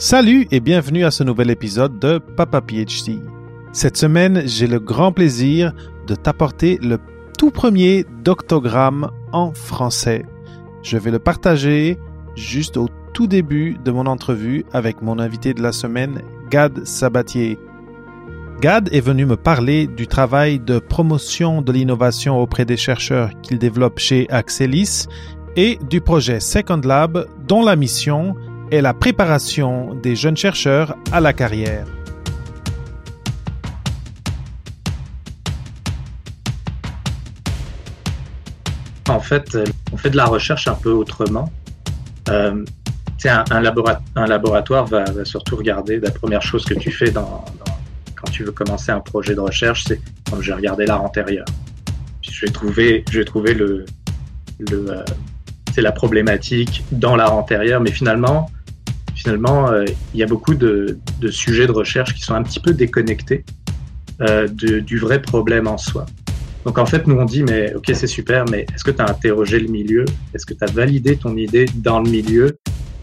Salut et bienvenue à ce nouvel épisode de Papa PhD. Cette semaine, j'ai le grand plaisir de t'apporter le tout premier doctogramme en français. Je vais le partager juste au tout début de mon entrevue avec mon invité de la semaine, Gad Sabatier. Gad est venu me parler du travail de promotion de l'innovation auprès des chercheurs qu'il développe chez Axelis et du projet Second Lab dont la mission est la préparation des jeunes chercheurs à la carrière. En fait, euh, on fait de la recherche un peu autrement. Euh, un, un, un, laboratoire va, surtout regarder la première chose que tu fais quand tu veux commencer un projet de recherche, c'est je vais regarder l'art antérieur. Je vais trouver, je vais trouver le, euh, la problématique dans l'art antérieur, mais finalement, finalement, euh, il y a beaucoup de, de, sujets de recherche qui sont un petit peu déconnectés euh, de, du vrai problème en soi. Donc en fait, nous on dit, mais ok, c'est super, mais est-ce que tu as interrogé le milieu? Est-ce que tu as validé ton idée dans le milieu?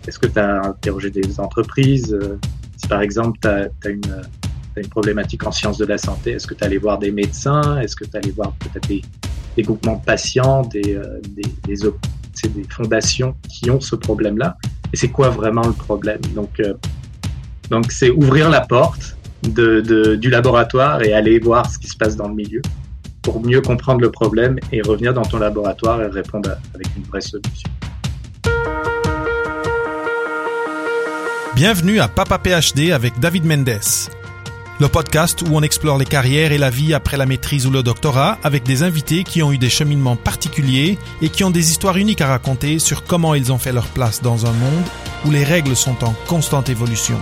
Est-ce que tu as interrogé des entreprises? Euh, Si par exemple, tu as, as, as, une problématique en sciences de la santé, est-ce que tu es allé voir des médecins? Est-ce que tu es allé voir peut-être des, des, groupements de patients, des, euh, des, des, des fondations qui ont ce problème-là? C'est quoi vraiment le problème? Donc, euh, c'est ouvrir la porte du laboratoire et aller voir ce qui se passe dans le milieu pour mieux comprendre le problème et revenir dans ton laboratoire et répondre avec une vraie solution. Bienvenue à Papa PhD avec David Mendes, le podcast où on explore les carrières et la vie après la maîtrise ou le doctorat avec des invités qui ont eu des cheminements particuliers et qui ont des histoires uniques à raconter sur comment ils ont fait leur place dans un monde où les règles sont en constante évolution.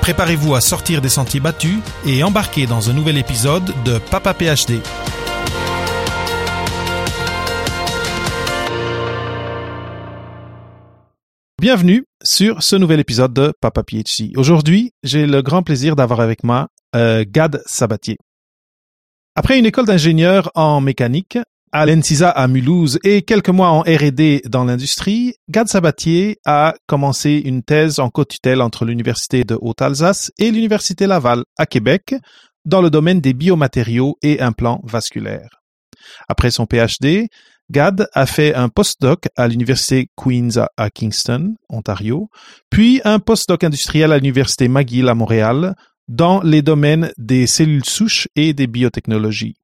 Préparez-vous à sortir des sentiers battus et embarquer dans un nouvel épisode de Papa PhD. Bienvenue sur ce nouvel épisode de Papa PhD. Aujourd'hui, j'ai le grand plaisir d'avoir avec moi euh, Gad Sabatier. Après une école d'ingénieur en mécanique à l'ENSISA à Mulhouse et quelques mois en R&D dans l'industrie, Gad Sabatier a commencé une thèse en co-tutelle entre l'Université de Haute-Alsace et l'Université Laval à Québec dans le domaine des biomatériaux et implants vasculaires. Après son PhD, Gad a fait un postdoc à l'université Queen's à Kingston, Ontario, puis un postdoc industriel à l'université McGill à Montréal dans les domaines des cellules souches et des biotechnologies.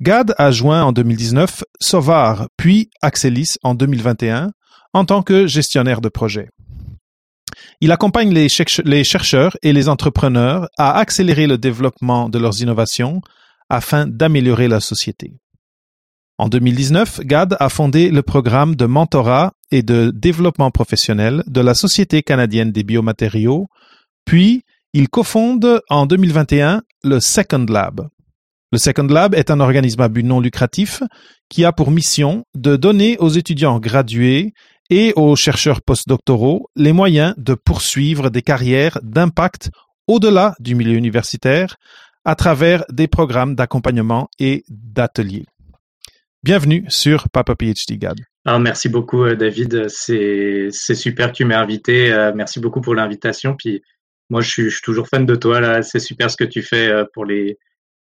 Gad a joint en 2019 Sovar puis Axelis en 2021 en tant que gestionnaire de projet. Il accompagne les, les chercheurs et les entrepreneurs à accélérer le développement de leurs innovations afin d'améliorer la société. En 2019, GAD a fondé le programme de mentorat et de développement professionnel de la Société canadienne des biomatériaux, puis il cofonde en 2021 le Second Lab. Le Second Lab est un organisme à but non lucratif qui a pour mission de donner aux étudiants gradués et aux chercheurs postdoctoraux les moyens de poursuivre des carrières d'impact au-delà du milieu universitaire à travers des programmes d'accompagnement et d'ateliers. Bienvenue sur Papa PhD Gad. Ah, merci beaucoup, David. C'est super que tu m'aies invité. Euh, merci beaucoup pour l'invitation. Puis moi, je suis, je suis, toujours fan de toi. là. C'est super ce que tu fais euh, pour les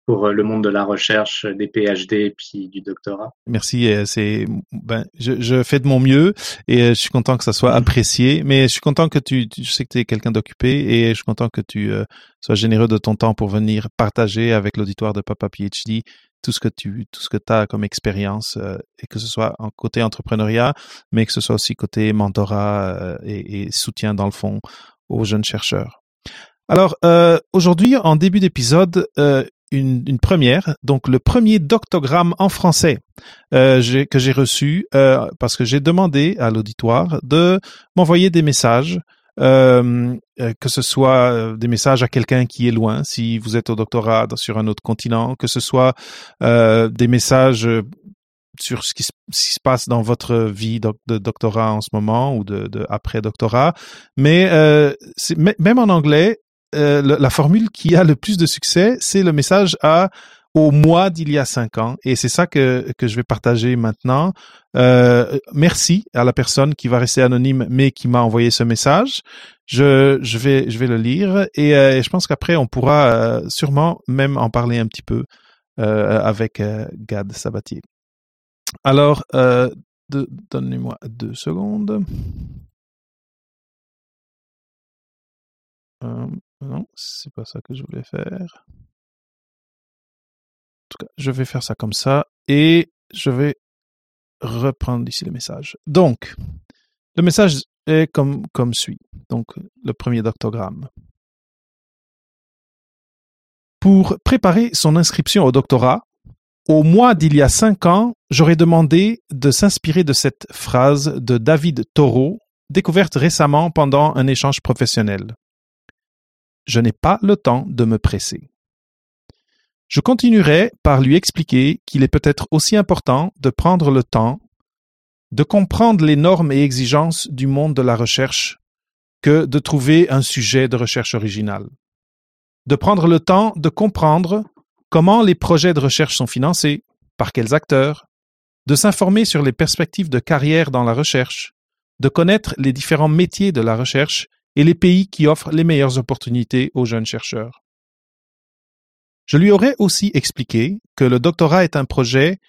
pour euh, le monde de la recherche, des PhD puis du doctorat. Merci. C'est ben, je, je, fais de mon mieux et je suis content que ça soit apprécié. Mais je suis content que tu, tu je sais que tu es quelqu'un d'occupé et je suis content que tu euh, sois généreux de ton temps pour venir partager avec l'auditoire de Papa PhD tout ce que tu as comme expérience euh, et que ce soit en côté entrepreneuriat mais que ce soit aussi côté mentorat euh, et, soutien dans le fond aux jeunes chercheurs. Alors euh, aujourd'hui en début d'épisode une, première, donc le premier doctogramme en français que j'ai reçu parce que j'ai demandé à l'auditoire de m'envoyer des messages euh, que ce soit des messages à quelqu'un qui est loin, si vous êtes au doctorat sur un autre continent, que ce soit euh, des messages sur ce qui, se, passe dans votre vie de doctorat en ce moment ou de, après doctorat, mais euh, même en anglais, euh, la, la, formule qui a le plus de succès, c'est le message à au mois d'il y a cinq ans. Et c'est ça que, que je vais partager maintenant. Euh, merci à la personne qui va rester anonyme, mais qui m'a envoyé ce message. Je, je, vais, je vais le lire et, euh, je pense qu'après, on pourra euh, sûrement même en parler un petit peu avec Gad Sabatier. Alors, donnez-moi deux secondes. non, c'est pas ça que je voulais faire tout cas, je vais faire ça comme ça et je vais reprendre ici le message. Donc, le message est comme, comme suit. Donc, le premier doctogramme. Pour préparer son inscription au doctorat, au mois d'il y a cinq ans, j'aurais demandé de s'inspirer de cette phrase de David Taureau, découverte récemment pendant un échange professionnel. Je n'ai pas le temps de me presser. Je continuerai par lui expliquer qu'il est peut-être aussi important de prendre le temps de comprendre les normes et exigences du monde de la recherche que de trouver un sujet de recherche original. De prendre le temps de comprendre comment les projets de recherche sont financés, par quels acteurs, de s'informer sur les perspectives de carrière dans la recherche, de connaître les différents métiers de la recherche et les pays qui offrent les meilleures opportunités aux jeunes chercheurs. Je lui aurais aussi expliqué que le doctorat est un projet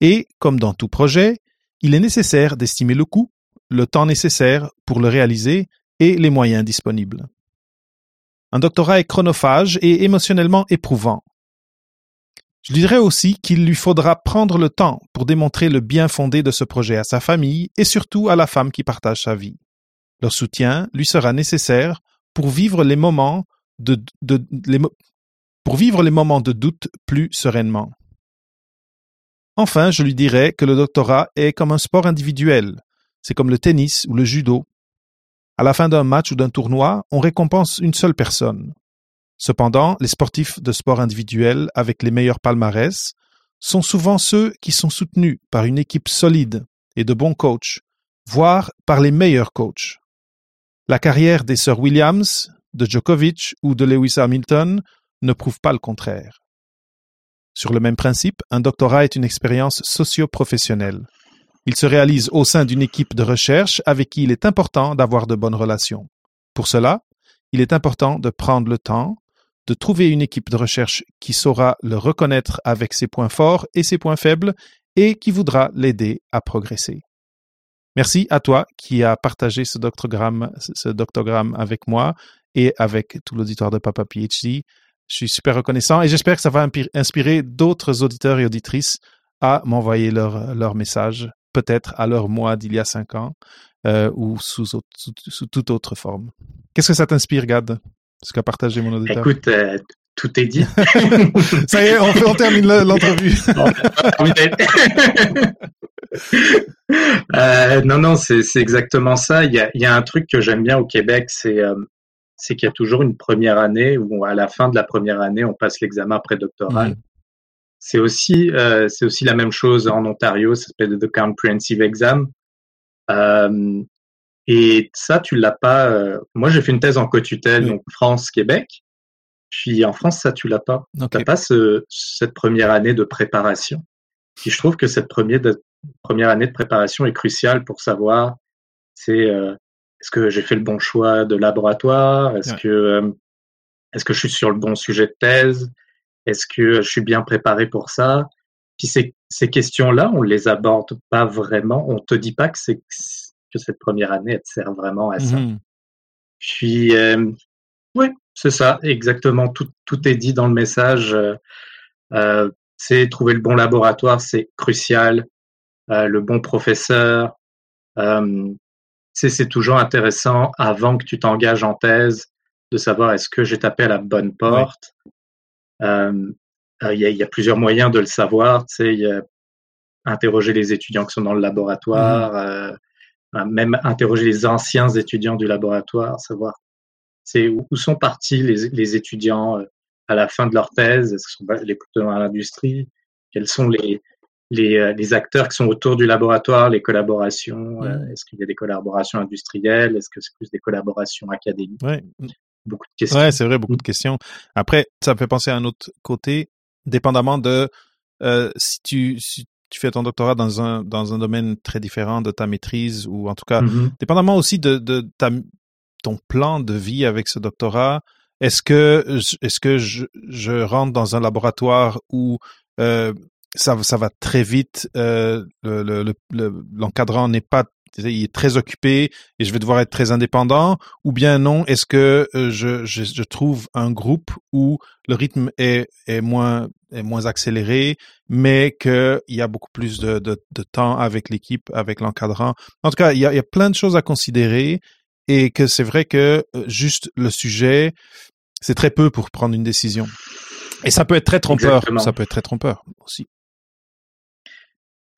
et, comme dans tout projet, il est nécessaire d'estimer le coût, le temps nécessaire pour le réaliser et les moyens disponibles. Un doctorat est chronophage et émotionnellement éprouvant. Je lui dirais aussi qu'il lui faudra prendre le temps pour démontrer le bien fondé de ce projet à sa famille et surtout à la femme qui partage sa vie. Leur soutien lui sera nécessaire pour vivre les moments de, pour vivre les moments de doute plus sereinement. Enfin, je lui dirais que le doctorat est comme un sport individuel. C'est comme le tennis ou le judo. À la fin d'un match ou d'un tournoi, on récompense une seule personne. Cependant, les sportifs de sport individuel avec les meilleurs palmarès sont souvent ceux qui sont soutenus par une équipe solide et de bons coachs, voire par les meilleurs coachs. La carrière des Sir Williams, de Djokovic ou de Lewis Hamilton ne prouve pas le contraire. Sur le même principe, un doctorat est une expérience socio-professionnelle. Il se réalise au sein d'une équipe de recherche avec qui il est important d'avoir de bonnes relations. Pour cela, il est important de prendre le temps de trouver une équipe de recherche qui saura le reconnaître avec ses points forts et ses points faibles et qui voudra l'aider à progresser. Merci à toi qui as partagé ce doctogramme, ce doctogramme avec moi et avec tout l'auditoire de Papa PhD. Je suis super reconnaissant et j'espère que ça va inspirer d'autres auditeurs et auditrices à m'envoyer leur, leur message, peut-être à leur mois d'il y a cinq ans euh, ou sous, sous, toute autre forme. Qu'est-ce que ça t'inspire, Gad, ce qu'a partagé mon auditeur? Écoute, euh, tout est dit. ça y est, on, on termine l'entrevue. euh, non, non, c'est exactement ça. Il y a, y a un truc que j'aime bien au Québec, c'est c'est qu'il y a toujours une première année où à la fin de la première année, on passe l'examen prédoctoral. Mmh. C'est aussi, euh, c'est aussi la même chose en Ontario, ça s'appelle the comprehensive exam. Euh, et ça, tu l'as pas. Euh, moi, j'ai fait une thèse en co-tutelle, donc France-Québec. Puis en France, ça, tu l'as pas. Tu n'as pas ce, cette première année de préparation. Et je trouve que cette première, de, première année de préparation est cruciale pour savoir c'est euh, est-ce que j'ai fait le bon choix de laboratoire? Est-ce que euh, est-ce que je suis sur le bon sujet de thèse? Est-ce que je suis bien préparé pour ça? Puis ces, ces questions-là, on les aborde pas vraiment. On te dit pas que c'est que cette première année elle te sert vraiment à ça. Mmh Puis euh, oui, c'est ça, exactement. Tout, tout est dit dans le message. Euh, c'est trouver le bon laboratoire, c'est crucial. Euh, le bon professeur, euh, c'est toujours intéressant avant que tu t'engages en thèse de savoir est-ce que j'ai tapé à la bonne porte. Euh, euh, il y, a, y, a, plusieurs moyens de le savoir. Tu sais, y a interroger les étudiants qui sont dans le laboratoire, mmh. euh, même interroger les anciens étudiants du laboratoire, savoir c'est où, où, sont partis les, les, étudiants à la fin de leur thèse, est-ce qu'ils sont les plutôt dans l'industrie, quels sont les, les, euh, les, acteurs qui sont autour du laboratoire, les collaborations. Euh, est-ce qu'il y a des collaborations industrielles Est-ce que c'est plus des collaborations académiques? Ouais. Beaucoup de questions. Ouais, c'est vrai, beaucoup de questions. Après, ça me fait penser à un autre côté. dépendamment de si tu si tu fais ton doctorat dans un dans un domaine très différent de ta maîtrise ou en tout cas Mhm. dépendamment aussi de de ta ton plan de vie avec ce doctorat est-ce que est-ce que je, je rentre dans un laboratoire où euh, ça ça va très vite euh, le le- le- l'encadrant n'est pas il est très occupé et je vais devoir être très indépendant ou bien non est-ce que euh, je, je je trouve un groupe où le rythme est est moins est moins accéléré mais qu'il y a beaucoup plus de, de, de temps avec l'équipe, avec l'encadrant? En tout cas, il y, a, il y a plein de choses à considérer et que c'est vrai que euh, juste le sujet, c'est très peu pour prendre une décision. Et ça peut être très trompeur. Exactement. Ça peut être très trompeur aussi.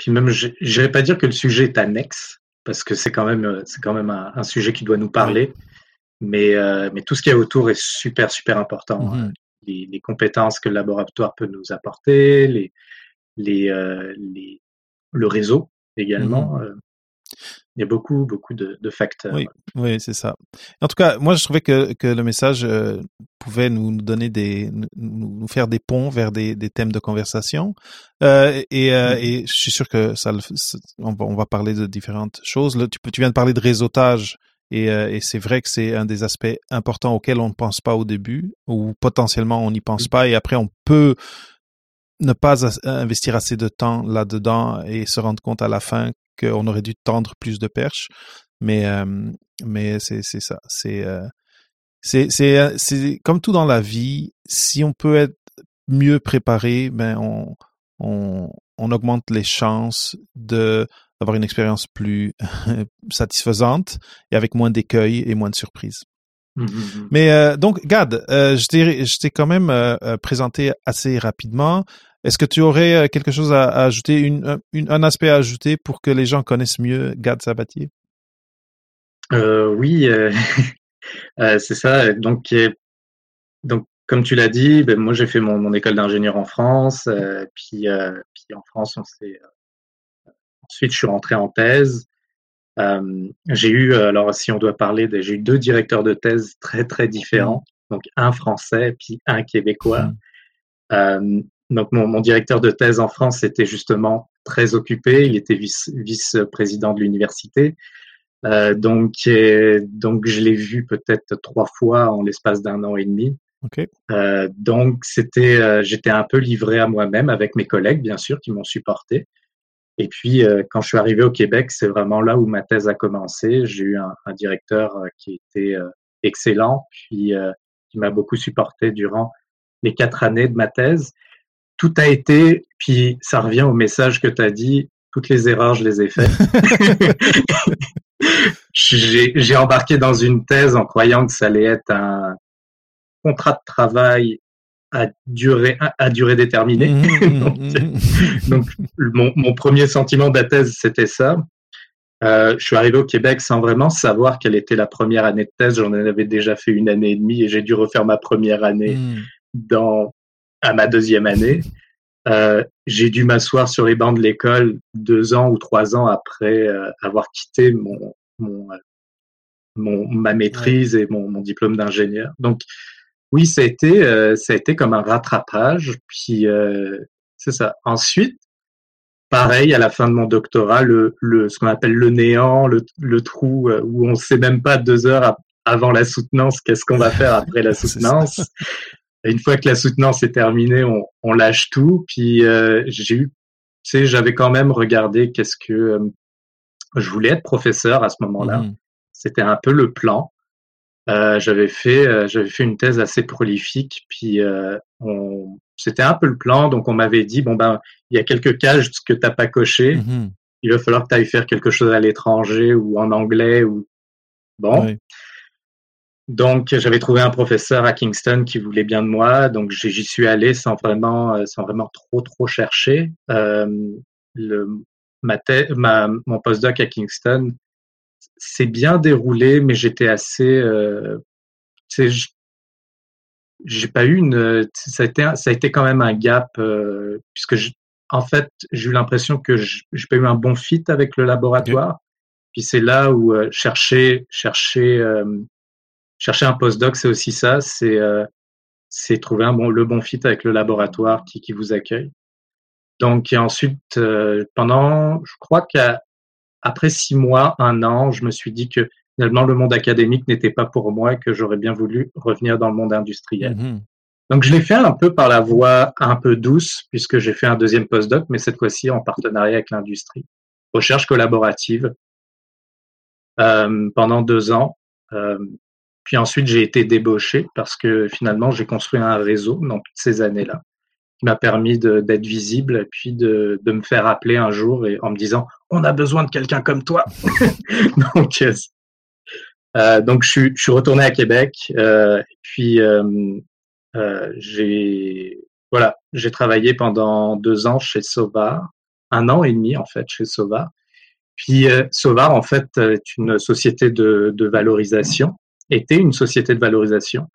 Puis même, je n'irais pas dire que le sujet est annexe, parce que c'est quand même, c'est quand même un, un sujet qui doit nous parler. Mais, euh, mais tout ce qu'il y a autour est super, super important. Mhm. Les, les compétences que le laboratoire peut nous apporter, les, les, euh, les, le réseau également. euh, il y a beaucoup, beaucoup de, de facteurs. Oui. Oui, c'est ça. En tout cas, moi, je trouvais que, que le message euh, pouvait nous, nous donner des, nous, nous faire des ponts vers des, des thèmes de conversation. Euh, et, euh, Mhm. et je suis sûr que ça, on, va, on va parler de différentes choses. Là, tu, peux- tu viens de parler de réseautage. Et, euh, et c'est vrai que c'est un des aspects importants auxquels on ne pense pas au début, ou potentiellement on n'y pense pas, et après on peut ne pas as- investir assez de temps là-dedans et se rendre compte à la fin qu'on aurait dû tendre plus de perches. Mais, euh, mais c'est, c'est ça. C'est, euh, c'est, c'est, euh, c'est comme tout dans la vie. Si on peut être mieux préparé, ben on, on, on augmente les chances de d'avoir une expérience plus satisfaisante et avec moins d'écueils et moins de surprises. Mhm, mhm. Mais euh, donc, Gad, euh, je t'ai je t'ai quand même euh, euh, présenté assez rapidement. Est-ce que tu aurais euh, quelque chose à, à ajouter, une, un- une- un aspect à ajouter pour que les gens connaissent mieux Gad Sabatier? Euh, oui, euh, c'est ça. Donc, donc comme tu l'as dit, ben, moi j'ai fait mon, mon école d'ingénieur en France, euh, puis, puis en France, on s'est ensuite je suis rentré en thèse. J'ai eu, alors si on doit parler, j'ai eu deux directeurs de thèse très très différents, donc un français puis un québécois. Euh, donc mon, mon directeur de thèse en France était justement très occupé, il était vice- vice-président de l'université. Euh, donc, euh, donc je l'ai vu peut-être trois fois en l'espace d'un an et demi. Euh, donc c'était, euh, j'étais un peu livré à moi-même avec mes collègues, bien sûr, qui m'ont supporté. Et puis quand je suis arrivé au Québec, c'est vraiment là où ma thèse a commencé. J'ai eu un, un directeur qui était excellent, puis qui m'a beaucoup supporté durant les quatre années de ma thèse. Tout a été, puis ça revient au message que tu as dit, toutes les erreurs, je les ai faites. j'ai embarqué dans une thèse en croyant que ça allait être un contrat de travail à durée, à durée déterminée. Donc, Donc, mon, mon premier sentiment de la thèse, c'était ça. Euh, je suis arrivé au Québec sans vraiment savoir quelle était la première année de thèse. J'en avais déjà fait une année et demie et j'ai dû refaire ma première année mhm. dans à ma deuxième année. Euh, j'ai dû m'asseoir sur les bancs de l'école deux ans ou trois ans après euh, avoir quitté mon, mon, euh, mon ma maîtrise et mon, mon diplôme d'ingénieur. Donc oui, ça a été euh, ça a été comme un rattrapage. Puis c'est ça. Ensuite, pareil à la fin de mon doctorat, le, le ce qu'on appelle le néant, le, le trou où on sait même pas deux heures avant la soutenance qu'est-ce qu'on va faire après la soutenance. Une fois que la soutenance est terminée, on, on lâche tout. Puis euh, j'ai eu, tu sais, j'avais quand même regardé qu'est-ce que euh, je voulais être professeur à ce moment-là. Mhm. C'était un peu le plan. Euh, j'avais fait, euh, j'avais fait une thèse assez prolifique, puis euh, on, c'était un peu le plan. Donc on m'avait dit bon ben, il y a quelques cases que t'as pas coché. Mhm. Il va falloir que tu ailles faire quelque chose à l'étranger ou en anglais ou bon. Oui. Donc, j'avais trouvé un professeur à Kingston qui voulait bien de moi, donc j'y suis allé sans vraiment, euh, sans vraiment trop trop chercher. Euh, le, ma, ma mon postdoc à Kingston s'est bien déroulé, mais j'étais assez, euh, j'ai pas eu une, ça a été, ça a été quand même un gap euh, puisque je- en fait j'ai eu l'impression que j'ai pas eu un bon fit avec le laboratoire. Puis c'est là où euh, chercher, chercher, euh, chercher un postdoc, c'est aussi ça. C'est euh, trouver un bon, le bon fit avec le laboratoire qui, qui vous accueille. Donc, et ensuite, euh, pendant, je crois qu'après six mois, un an, je me suis dit que finalement le monde académique n'était pas pour moi et que j'aurais bien voulu revenir dans le monde industriel. Mm-hmm. Donc, je l'ai fait un peu par la voie un peu douce, puisque j'ai fait un deuxième postdoc, mais cette fois-ci en partenariat avec l'industrie. Recherche collaborative euh, pendant deux ans. Euh, puis ensuite, j'ai été débauché parce que finalement, j'ai construit un réseau dans toutes ces années-là qui m'a permis d'être visible et puis de, de, me faire appeler un jour et en me disant on a besoin de quelqu'un comme toi. donc, euh, donc je suis, je suis retourné à Québec. Euh, puis euh, euh, j'ai voilà, j'ai travaillé pendant deux ans chez Sovar, un an et demi en fait chez Sovar. Puis euh, Sovar en fait est une société de, de valorisation, était une société de valorisation.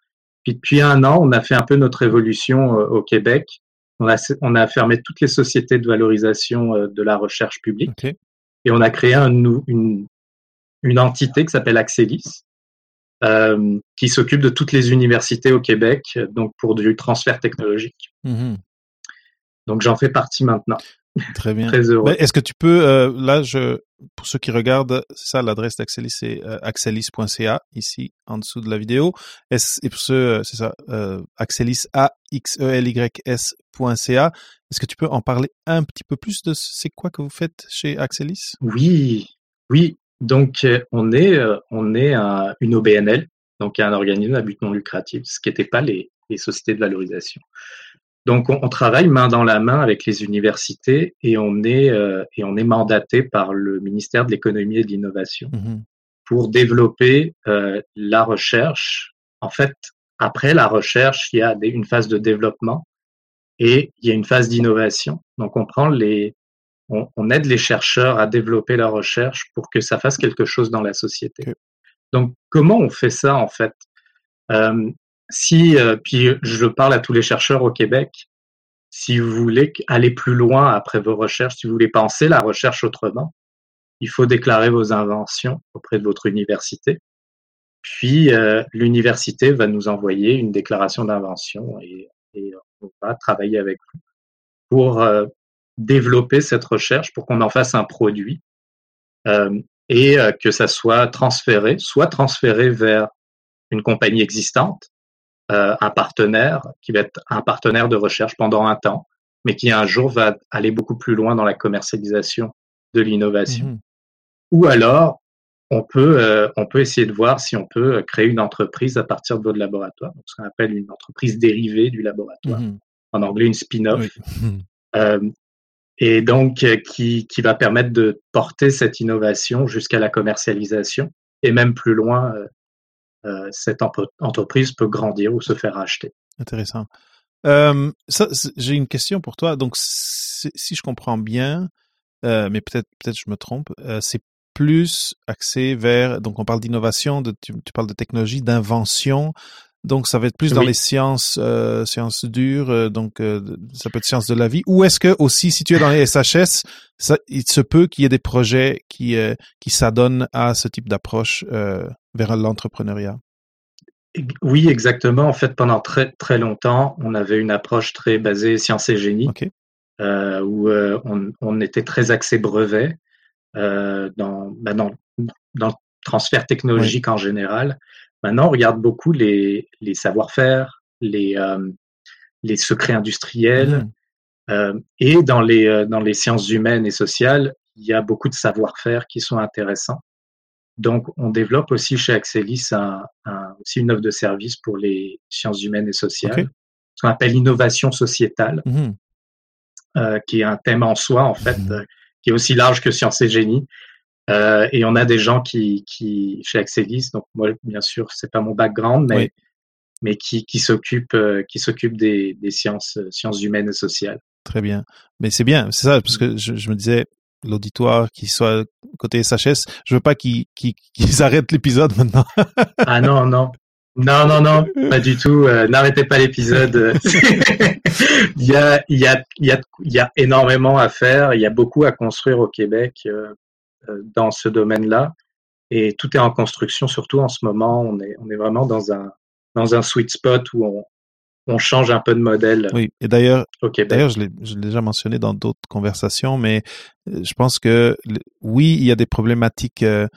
Puis depuis un an, on a fait un peu notre évolution au Québec on a, on a fermé toutes les sociétés de valorisation euh, de la recherche publique et on a créé un, une, une entité qui s'appelle Axelis, euh, qui s'occupe de toutes les universités au Québec, donc pour du transfert technologique. Mmh donc j'en fais partie maintenant. Très bien. Très heureux. Est-ce que tu peux, euh, là, je, pour ceux qui regardent, c'est ça l'adresse d'Axelis, c'est euh, axelis.ca ici en dessous de la vidéo. et pour ceux, euh, c'est ça, Axelis a x e. Est-ce que tu peux en parler un petit peu plus de c'est quoi que vous faites chez Axelis? Oui, oui. Donc on est on est une OBNL, donc un organisme à but non lucratif, ce qui n'était pas les, les sociétés de valorisation. Donc, on, travaille main dans la main avec les universités et on est euh, et on est mandaté par le ministère de l'économie et de l'innovation mmh pour développer euh, la recherche. En fait, après la recherche, il y a une phase de développement et il y a une phase d'innovation. Donc, on prend les on, aide les chercheurs à développer la recherche pour que ça fasse quelque chose dans la société. Donc, comment on fait ça en fait? Euh, si, euh, puis je parle à tous les chercheurs au Québec, si vous voulez aller plus loin après vos recherches, si vous voulez penser la recherche autrement, il faut déclarer vos inventions auprès de votre université. Puis euh, l'université va nous envoyer une déclaration d'invention et, et, on va travailler avec vous pour euh, développer cette recherche, pour qu'on en fasse un produit euh, et que ça soit transféré, soit transféré vers une compagnie existante, euh, un partenaire qui va être un partenaire de recherche pendant un temps, mais qui un jour va aller beaucoup plus loin dans la commercialisation de l'innovation. Mmh Ou alors, on peut, euh, on peut essayer de voir si on peut créer une entreprise à partir de votre laboratoire, donc ce qu'on appelle une entreprise dérivée du laboratoire. Mmh en anglais, une spin-off. Euh, et donc, qui, qui va permettre de porter cette innovation jusqu'à la commercialisation et même plus loin euh, cette entreprise peut grandir ou se faire racheter. Intéressant. Euh, j'ai une question pour toi. Donc, si je comprends bien, euh, mais peut-être peut-être je me trompe, euh, c'est plus axé vers. Donc, on parle d'innovation, tu, parles de technologie, d'invention. Donc, ça va être plus dans les sciences, euh, sciences dures. Euh, donc, euh, ça peut être sciences de la vie. Ou est-ce que aussi, si tu es dans les SHS, ça, il se peut qu'il y ait des projets qui qui s'adonnent à ce type d'approche vers l'entrepreneuriat? Oui, exactement. En fait, pendant très très longtemps, on avait une approche très basée sciences et génie, où on, on, était très axé brevet dans, bah dans, dans le transfert technologique en général. Maintenant, on regarde beaucoup les, les savoir-faire, les, euh, les secrets industriels, mmh. euh, et dans les, dans les sciences humaines et sociales, il y a beaucoup de savoir-faire qui sont intéressants. Donc, on développe aussi chez Axelis un, aussi une offre de service pour les sciences humaines et sociales, ce qu'on appelle innovation sociétale, mmh euh, qui est un thème en soi, en fait, mmh euh, qui est aussi large que sciences et génie. Euh, et on a des gens qui, qui chez Axelis, donc moi, bien sûr, c'est pas mon background, mais, mais qui, qui s'occupent qui s'occupent des, des sciences, sciences humaines et sociales. Très bien. Mais c'est bien, c'est ça, parce que je, je me disais, l'auditoire qui soit côté SHS. Je veux pas qu'ils arrêtent l'épisode maintenant. ah non, non. Non, non, non, pas du tout. Euh, n'arrêtez pas l'épisode. il, y a, il, y a, il, y a, il y a énormément à faire. Il y a beaucoup à construire au Québec euh, euh, dans ce domaine-là. Et tout est en construction, surtout en ce moment. On est, on est vraiment dans un, dans un sweet spot où on, on change un peu de modèle Oui, et d'ailleurs, d'ailleurs, je l'ai, je l'ai déjà mentionné dans d'autres conversations, mais euh, je pense que oui, il y a des problématiques. euh,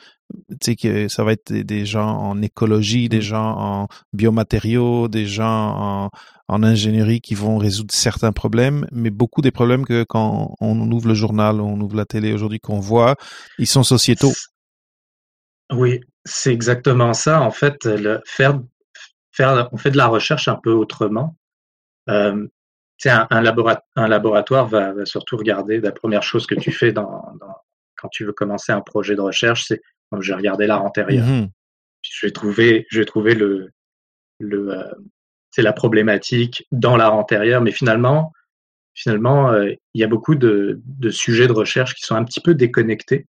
tu sais que ça va être des, gens en écologie, des Mm. gens en biomatériaux, des gens en, en ingénierie qui vont résoudre certains problèmes, mais beaucoup des problèmes que quand on ouvre le journal, on ouvre la télé aujourd'hui, qu'on voit, ils sont sociétaux. Oui, c'est exactement ça. En fait, le, faire, faire, on fait de la recherche un peu autrement. Euh, un, un, labora- un laboratoire va, va surtout regarder la première chose que tu fais dans, dans- quand tu veux commencer un projet de recherche, c'est bon, je vais regarder l'art antérieur. Vais trouver, je vais trouver le, le, euh, c'est la problématique dans l'art antérieur, mais finalement, finalement, euh, il y a beaucoup de, de sujets de recherche qui sont un petit peu déconnectés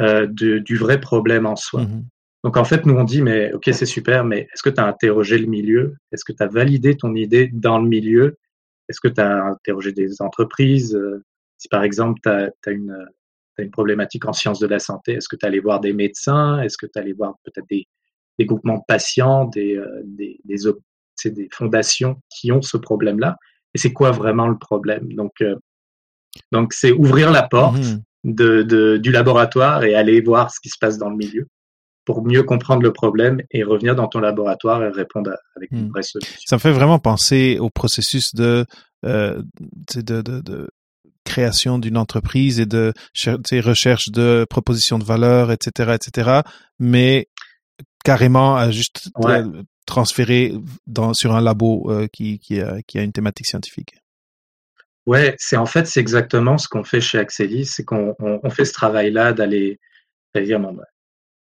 euh, de- du vrai problème en soi. Mhm. Donc en fait, nous on dit, mais ok, c'est super, mais est-ce que tu as interrogé le milieu? Est-ce que tu as validé ton idée dans le milieu? Est-ce que tu as interrogé des entreprises? Si par exemple, tu as, une, une problématique en sciences de la santé, est-ce que tu allé voir des médecins? Est-ce que tu allé voir peut-être des, des groupements de patients, des, euh, des, des, des fondations qui ont ce problème-là? Et c'est quoi vraiment le problème? Donc, euh, donc c'est ouvrir la porte Mhm. de, de, du laboratoire et aller voir ce qui se passe dans le milieu pour mieux comprendre le problème et revenir dans ton laboratoire et répondre à- avec une Mm. vraie solution. Ça me fait vraiment penser au processus de, euh, tu sais, de, de, de création d'une entreprise et de cher- tu sais, recherche de propositions de valeur, etc., etc. Mais carrément à juste Ouais. transférer dans, sur un labo euh, qui, qui, a, qui a une thématique scientifique. Ouais, c'est en fait c'est exactement ce qu'on fait chez Axelis, c'est qu'on on, on fait ce travail-là d'aller d'aller dire bon, bah,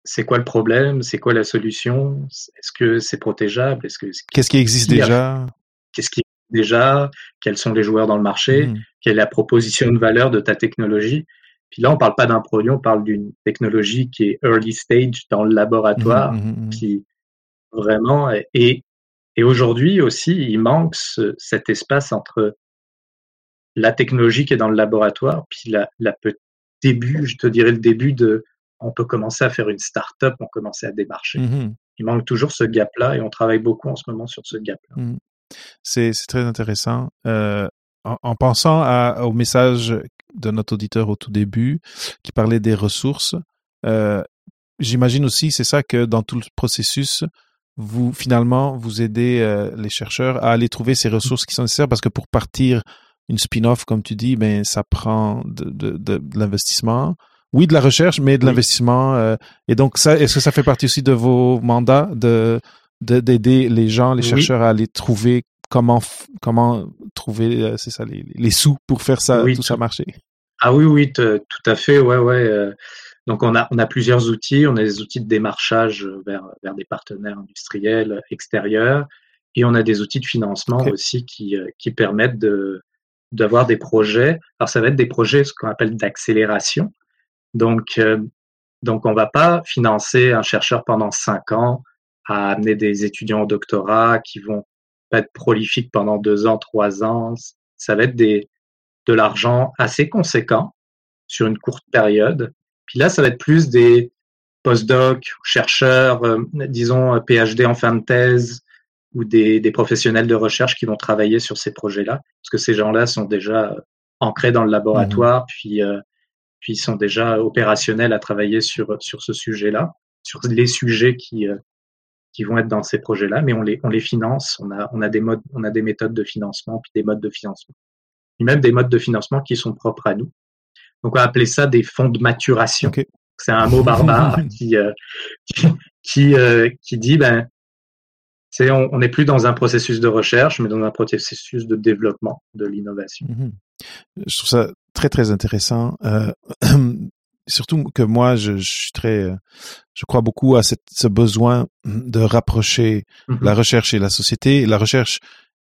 c'est quoi le problème, c'est quoi la solution, est-ce que c'est protégeable, est-ce que Qu'est-ce qui existe qui a- déjà? qu'est-ce qui déjà, quels sont les joueurs dans le marché, Mhm. quelle est la proposition de valeur de ta technologie. Puis là, on parle pas d'un produit, on parle d'une technologie qui est early stage dans le laboratoire, mhm, mhm. qui vraiment et et aujourd'hui aussi, il manque ce- cet espace entre la technologie qui est dans le laboratoire, puis la, la début, je te dirais le début de, on peut commencer à faire une start-up, on commence à démarcher. Il manque toujours ce gap-là et on travaille beaucoup en ce moment sur ce gap-là. C'est très intéressant. Euh, en, en pensant à, au message de notre auditeur au tout début qui parlait des ressources, euh, j'imagine aussi c'est ça que dans tout le processus, vous finalement vous aidez euh, les chercheurs à aller trouver ces ressources qui sont nécessaires parce que pour partir une spin-off comme tu dis, ben ça prend de, de, de, de l'investissement. Oui, de la recherche, mais de Oui. l'investissement. euh, et donc, ça, est-ce que ça fait partie aussi de vos mandats de de- d'aider les gens, les Oui. chercheurs à aller trouver comment comment trouver euh, c'est ça les, les sous pour faire ça Oui, tout ça marcher. Ah oui, oui, tout à fait, ouais, ouais. euh, Donc on a, on a plusieurs outils, on a des outils de démarchage vers, vers des partenaires industriels extérieurs et on a des outils de financement aussi qui, euh, qui permettent de d'avoir des projets. Alors ça va être des projets ce qu'on appelle d'accélération. Donc euh, donc on va pas financer un chercheur pendant cinq ans à amener des étudiants au doctorat qui vont pas être prolifiques pendant deux ans, trois ans. Ça va être des de l'argent assez conséquent sur une courte période. Puis là, ça va être plus des postdocs, chercheurs, euh, disons euh, PhD en fin de thèse, ou des, des professionnels de recherche qui vont travailler sur ces projets-là, parce que ces gens-là sont déjà euh, ancrés dans le laboratoire, puis euh, puis ils sont déjà opérationnels à travailler sur sur ce sujet-là, sur les sujets qui euh, qui vont être dans ces projets-là, mais on les on les finance, on a on a des modes on a des méthodes de financement puis des modes de financement, et même des modes de financement qui sont propres à nous. Donc on va appeler ça des fonds de maturation. C'est un mot barbare qui euh, qui qui, euh, qui dit ben c'est on n'est plus dans un processus de recherche, mais dans un processus de développement de l'innovation. Mhm. Je trouve ça très très intéressant. Euh, surtout que moi, je, je suis très, euh, je crois beaucoup à cette, ce besoin de rapprocher Mhm. la recherche et la société. La recherche,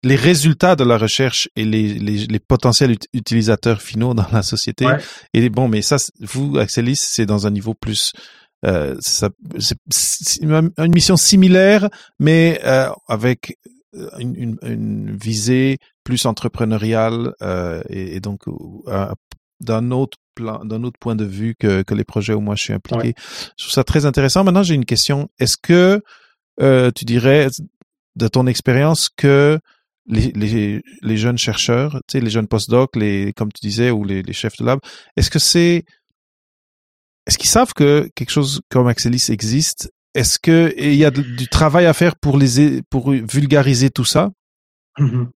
les résultats de la recherche et les, les, les potentiels ut- utilisateurs finaux dans la société. Ouais. Et bon, mais ça, vous, Axelis, c'est dans un niveau plus. Euh, ça- c'est une mission similaire, mais euh, avec une, une, une visée plus entrepreneuriale euh, et, et donc euh, d'un autre plan, d'un autre point de vue que, que les projets où moi je suis impliqué. Je trouve ça très intéressant. Maintenant, j'ai une question. Est-ce que euh, tu dirais de ton expérience que les, les, les jeunes chercheurs, tu sais, les jeunes postdocs, les, comme tu disais, ou les, les chefs de lab, est-ce que c'est, est-ce qu'ils savent que quelque chose comme Axelis existe? Est-ce que il y a du travail à faire pour les, pour vulgariser tout ça? Mhm.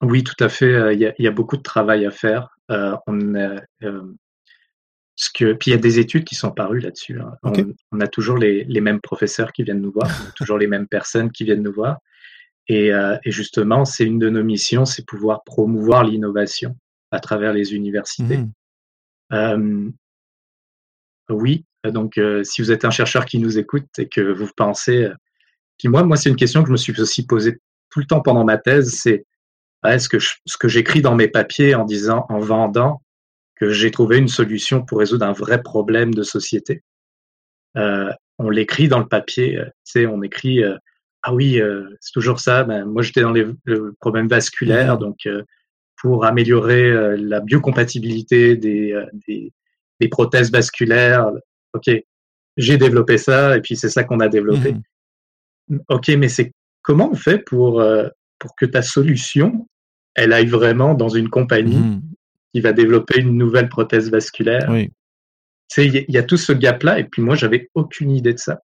Oui, tout à fait. Il y a, il y a beaucoup de travail à faire. Euh, on euh, ce que, puis il y a des études qui sont parues là-dessus. hein. On, on a toujours les, les mêmes professeurs qui viennent nous voir, on a toujours les mêmes personnes qui viennent nous voir. Et, euh, et justement, c'est une de nos missions, c'est pouvoir promouvoir l'innovation à travers les universités. Euh, oui, donc euh, si vous êtes un chercheur qui nous écoute et que vous pensez, puis moi, moi c'est une question que je me suis aussi posée tout le temps pendant ma thèse, c'est ah, est-ce que je- ce que j'écris dans mes papiers en disant, en vendant que j'ai trouvé une solution pour résoudre un vrai problème de société, euh, on l'écrit dans le papier, euh, tu sais, on écrit euh, ah oui, euh, c'est toujours ça. Ben, moi, j'étais dans les, le problème vasculaire, Mhm. donc pour améliorer la biocompatibilité des, des, des prothèses vasculaires. Ok, j'ai développé ça, et puis c'est ça qu'on a développé. Mhm. Ok, mais c'est comment on fait pour pour que ta solution, elle aille vraiment dans une compagnie Mhm. qui va développer une nouvelle prothèse vasculaire Oui. tu sais, il y, a- il y a tout ce gap-là, et puis moi, j'avais aucune idée de ça.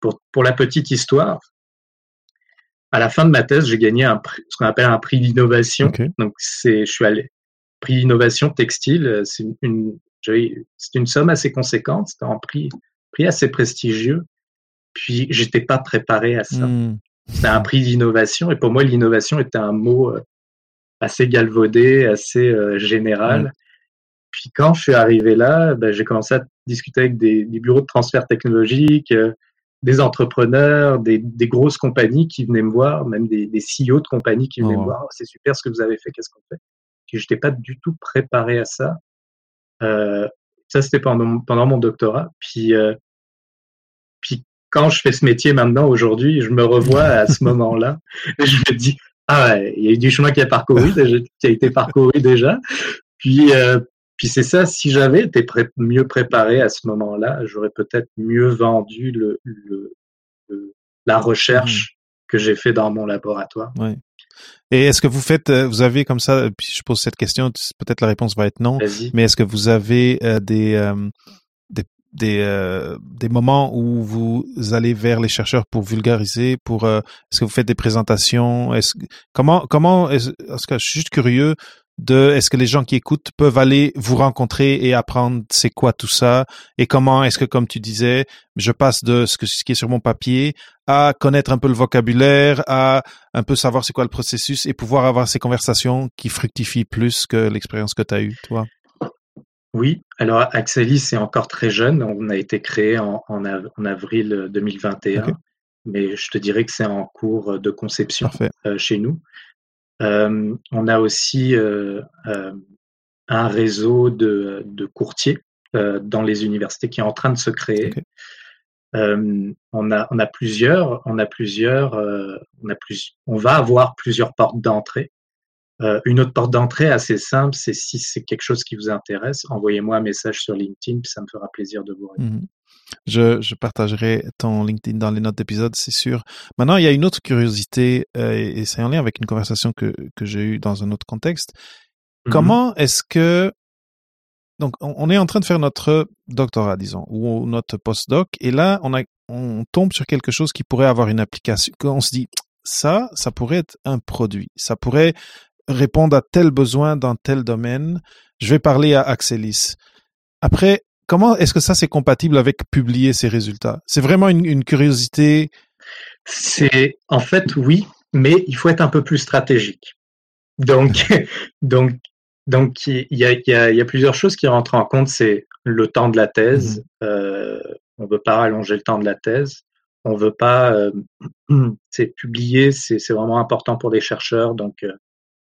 Pour, pour la petite histoire, à la fin de ma thèse, j'ai gagné un prix- ce qu'on appelle un prix d'innovation. Donc, c'est, je suis allé, prix d'innovation textile, euh, c'est une, c'est une somme assez conséquente, c'était un prix, prix assez prestigieux. Puis, j'étais pas préparé à ça. Mhm. C'était un prix d'innovation, et pour moi, l'innovation était un mot euh, assez galvaudé, assez euh, général. Puis quand je suis arrivé là, ben, j'ai commencé à discuter avec des, des bureaux de transfert technologique, euh, des entrepreneurs, des, des grosses compagnies qui venaient me voir, même des, des CEO de compagnies qui venaient Oh, me wow. voir. Oh, c'est super ce que vous avez fait, qu'est-ce qu'on fait? Puis j'étais pas du tout préparé à ça. Euh, ça c'était pendant, mon- pendant mon doctorat. Puis, euh, puis quand je fais ce métier maintenant aujourd'hui, je me revois à ce moment-là et je me dis ah ouais, il y a eu du chemin qui a parcouru, déjà- qui a été parcouru déjà. Puis euh, puis c'est ça, si j'avais été pré- mieux préparé à ce moment-là, j'aurais peut-être mieux vendu le, le, le- la recherche que j'ai fait dans mon laboratoire. Ouais. Et est-ce que vous faites, euh, vous avez comme ça, puis je pose cette question, peut-être la réponse va être non, mais est-ce que vous avez euh, des, euh, des, euh, des moments où vous allez vers les chercheurs pour vulgariser, pour, euh, est-ce que vous faites des présentations, est-ce, comment, comment, est-ce, que je suis juste curieux de, est-ce que les gens qui écoutent peuvent aller vous rencontrer et apprendre c'est quoi tout ça, et comment est-ce que, comme tu disais, je passe de ce, que, ce qui est sur mon papier à connaître un peu le vocabulaire, à un peu savoir c'est quoi le processus et pouvoir avoir ces conversations qui fructifient plus que l'expérience que tu as eue, toi? Oui, alors Axelis c'est encore très jeune. On a été créé en, en, av- en avril 2021, Ok. mais je te dirais que c'est en cours de conception euh, chez nous. Euh, on a aussi euh, euh, un réseau de, de courtiers euh, dans les universités qui est en train de se créer. Euh, on a on a plusieurs on a plusieurs euh, on a plus on va avoir plusieurs portes d'entrée. Euh, une autre porte d'entrée assez simple, c'est si c'est quelque chose qui vous intéresse, envoyez-moi un message sur LinkedIn, puis ça me fera plaisir de vous répondre. Mhm. Je, je partagerai ton LinkedIn dans les notes d'épisode, c'est sûr. Maintenant, il y a une autre curiosité, euh, et c'est en lien avec une conversation que, que j'ai eue dans un autre contexte. Mhm. Comment est-ce que donc on, on est en train de faire notre doctorat, disons, ou notre postdoc, et là on a on tombe sur quelque chose qui pourrait avoir une application. On se dit ça, ça pourrait être un produit, ça pourrait répondre à tel besoin dans tel domaine. Je vais parler à Axelis. Après, comment est-ce que ça c'est compatible avec publier ces résultats? C'est vraiment une, une curiosité? C'est en fait oui, mais il faut être un peu plus stratégique. Donc donc donc il y a, y, a, il y a plusieurs choses qui rentrent en compte. C'est le temps de la thèse. Euh, on veut pas allonger le temps de la thèse. On veut pas. Euh, c'est publier, c'est c'est vraiment important pour les chercheurs. Donc euh,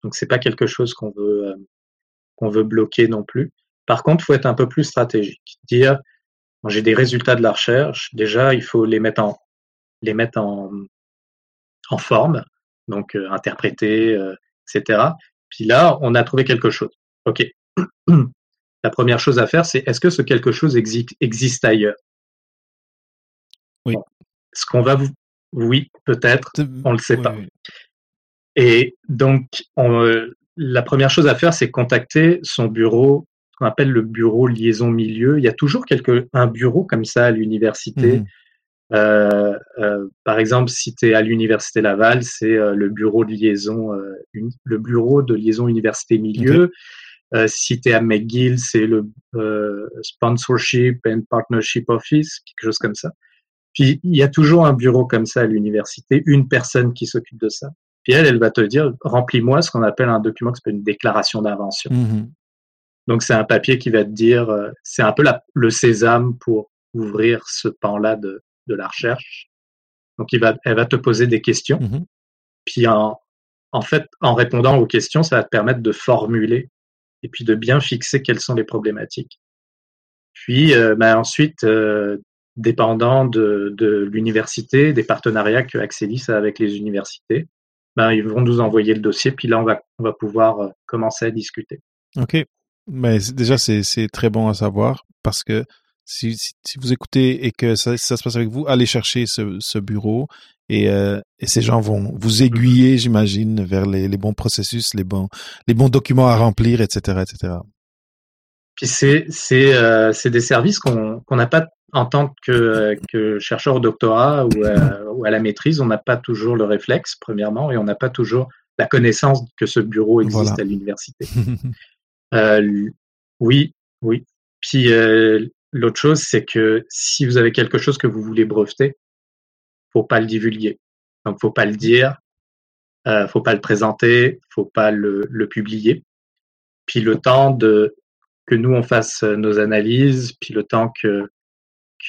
donc c'est pas quelque chose qu'on veut euh, qu'on veut bloquer non plus. Par contre, faut être un peu plus stratégique. Dire j'ai des résultats de la recherche. Déjà, il faut les mettre en les mettre en en forme, donc euh, interpréter, euh, etc. Puis là, on a trouvé quelque chose. Ok. La première chose à faire, c'est est-ce que ce quelque chose exi existe ailleurs? Oui. Bon. Ce qu'on va vous, oui, peut-être, on le sait oui, pas. oui. Et donc, la première chose à faire, c'est contacter son bureau, qu'on appelle le bureau liaison milieu. Il y a toujours quelque, un bureau comme ça à l'université. Mhm. Euh, euh, par exemple, si tu es à l'université Laval, c'est euh, le bureau de liaison, le bureau de liaison université milieu. si tu es à McGill, c'est le sponsorship and partnership office, quelque chose comme ça. Puis il y a toujours un bureau comme ça à l'université, une personne qui s'occupe de ça. Puis elle, elle va te dire, remplis-moi ce qu'on appelle un document qui s'appelle une déclaration d'invention. Mm-hmm. Donc c'est un papier qui va te dire, c'est un peu la, le sésame pour ouvrir ce pan-là de, de la recherche. Donc, il va, elle va te poser des questions. Mm-hmm. Puis, en, en fait, en répondant aux questions, ça va te permettre de formuler et puis de bien fixer quelles sont les problématiques. Puis, euh, ben, ensuite, euh, dépendant de, de l'université, des partenariats que Axelis a avec les universités, ben, ils vont nous envoyer le dossier, puis là, on va, on va pouvoir euh, commencer à discuter. OK. Mais déjà, c'est très bon à savoir parce que si, si, vous écoutez et que ça, ça, se passe avec vous, allez chercher ce, ce bureau et, euh, et, ces gens vont vous aiguiller, j'imagine, vers les, les, bons processus, les bons, les bons documents à remplir, etc., etc. Puis c'est euh, des services qu'on qu'on n'a pas en tant que que chercheur au doctorat ou à, ou à la maîtrise, on n'a pas toujours le réflexe premièrement et on n'a pas toujours la connaissance que ce bureau existe à l'université. euh, oui, oui. Puis euh, L'autre chose, c'est que si vous avez quelque chose que vous voulez breveter, faut pas le divulguer. Donc, faut pas le dire, euh, faut pas le présenter, faut pas le, le, publier. Puis le temps de que nous on fasse nos analyses, puis le temps que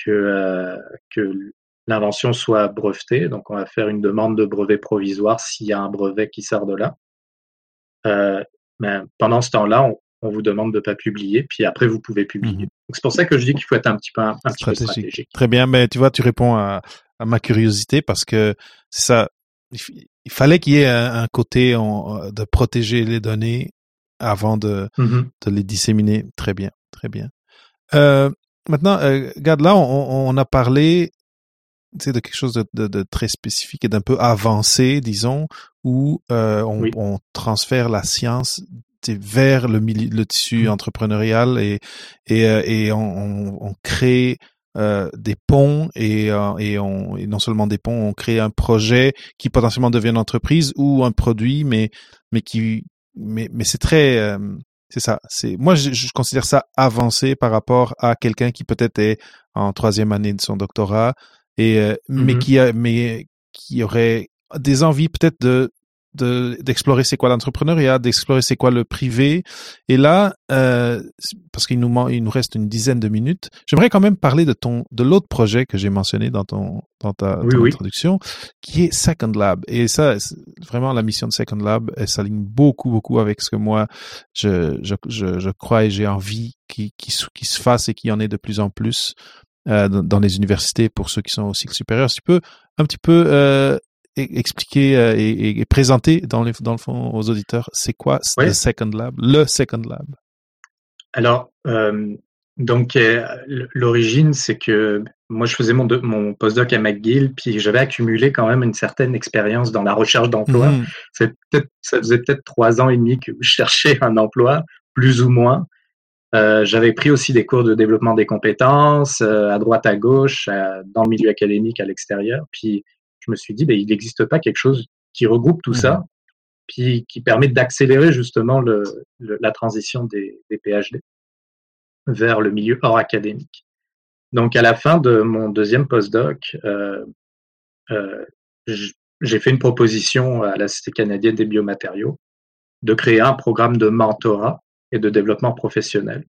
que euh, que l'invention soit brevetée. Donc, on va faire une demande de brevet provisoire s'il y a un brevet qui sort de là. Euh, mais pendant ce temps-là, on, on vous demande de pas publier, puis après vous pouvez publier. Mhm. C'est pour ça que je dis qu'il faut être un petit peu un, petit peu stratégique. Très bien, mais tu vois, tu réponds à, à ma curiosité parce que c'est ça. Il, fallait qu'il y ait un, côté de protéger les données avant de, mhm. de les disséminer. Très bien, très bien. Euh, maintenant, euh, regarde là, on, on a parlé de quelque chose de, de, de très spécifique et d'un peu avancé, disons, où euh, on, on, transfère la science vers le, le tissu mmh. entrepreneurial et et, euh, et on, on, crée euh, des ponts et, euh, et, on, et non seulement des ponts, on crée un projet qui potentiellement devient une entreprise ou un produit, mais mais qui mais mais c'est très euh, c'est ça. C'est moi je, je, considère ça avancé par rapport à quelqu'un qui peut-être est en troisième année de son doctorat et mmh mais qui a mais qui aurait des envies peut-être de d'explorer c'est quoi l'entrepreneuriat, d'explorer c'est quoi le privé. Et là, euh, parce qu'il nous il nous reste une dizaine de minutes, j'aimerais quand même parler de ton de l'autre projet que j'ai mentionné dans ton dans ta introduction, qui est Second Lab. Et ça, vraiment la mission de Second Lab, elle s'aligne beaucoup beaucoup avec ce que moi je je je, je crois et j'ai envie qui qui qui se fasse et qui en ait de plus en plus. Euh, dans, les universités pour ceux qui sont au cycle supérieur. Si tu peux un petit peu euh, expliquer euh, et, présenter dans, les, dans le fond aux auditeurs, c'est quoi le Second Lab, le Second Lab? Alors, euh, donc euh, l'origine, c'est que moi, je faisais mon, mon postdoc à McGill, puis j'avais accumulé quand même une certaine expérience dans la recherche d'emploi. Mmh. Ça faisait peut-être trois ans et demi que je cherchais un emploi, plus ou moins. Euh, j'avais pris aussi des cours de développement des compétences à droite, à gauche, dans le milieu académique, à l'extérieur. Puis je me suis dit, ben, il n'existe pas quelque chose qui regroupe tout ça, mmh. puis qui permet d'accélérer justement le, la transition des, des, PhD vers le milieu hors académique. Donc, à la fin de mon deuxième postdoc, euh, euh, j'ai fait une proposition à la Société canadienne des biomatériaux de créer un programme de mentorat et de développement professionnel.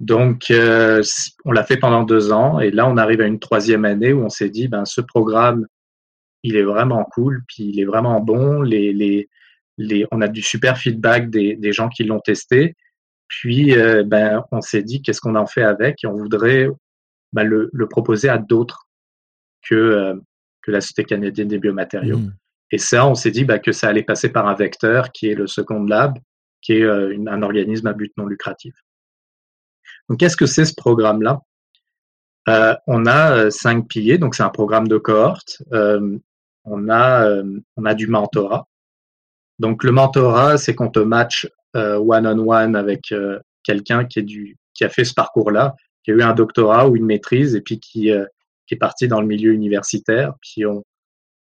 Donc, euh, on l'a fait pendant deux ans et là, on arrive à une troisième année où on s'est dit, ben, ce programme, il est vraiment cool, puis il est vraiment bon. Les, les, les, on a du super feedback des, des gens qui l'ont testé. Puis, euh, ben, on s'est dit qu'est-ce qu'on en fait avec? Et on voudrait ben, le, le, proposer à d'autres que, euh, que la Société canadienne des biomatériaux. Mmh. Et ça, on s'est dit ben, que ça allait passer par un vecteur qui est le Second Lab, qui est euh, un organisme à but non lucratif. Donc, qu'est-ce que c'est ce programme-là? On a cinq piliers, donc c'est un programme de cohorte. Euh, on a, euh, on a du mentorat. Donc le mentorat, c'est qu'on te match one on one avec quelqu'un qui qui a fait ce parcours-là, qui a eu un doctorat ou une maîtrise et puis qui qui est parti dans le milieu universitaire, puis on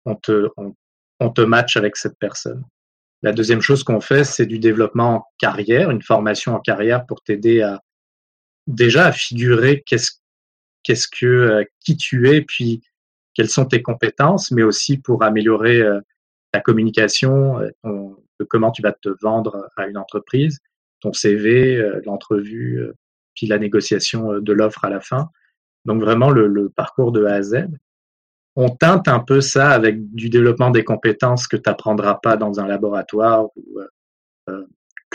on te on, on te match avec cette personne. La deuxième chose qu'on fait, c'est du développement en carrière, une formation en carrière pour t'aider à déjà à figurer qu'est-ce qu'est-ce que euh, qui tu es, puis quelles sont tes compétences, mais aussi pour améliorer euh, ta communication, euh, comment tu vas te vendre à une entreprise, ton CV, l'entrevue, puis la négociation de l'offre à la fin. Donc vraiment le, le, parcours de A à Z. On teinte un peu ça avec du développement des compétences que tu n'apprendras pas dans un laboratoire ou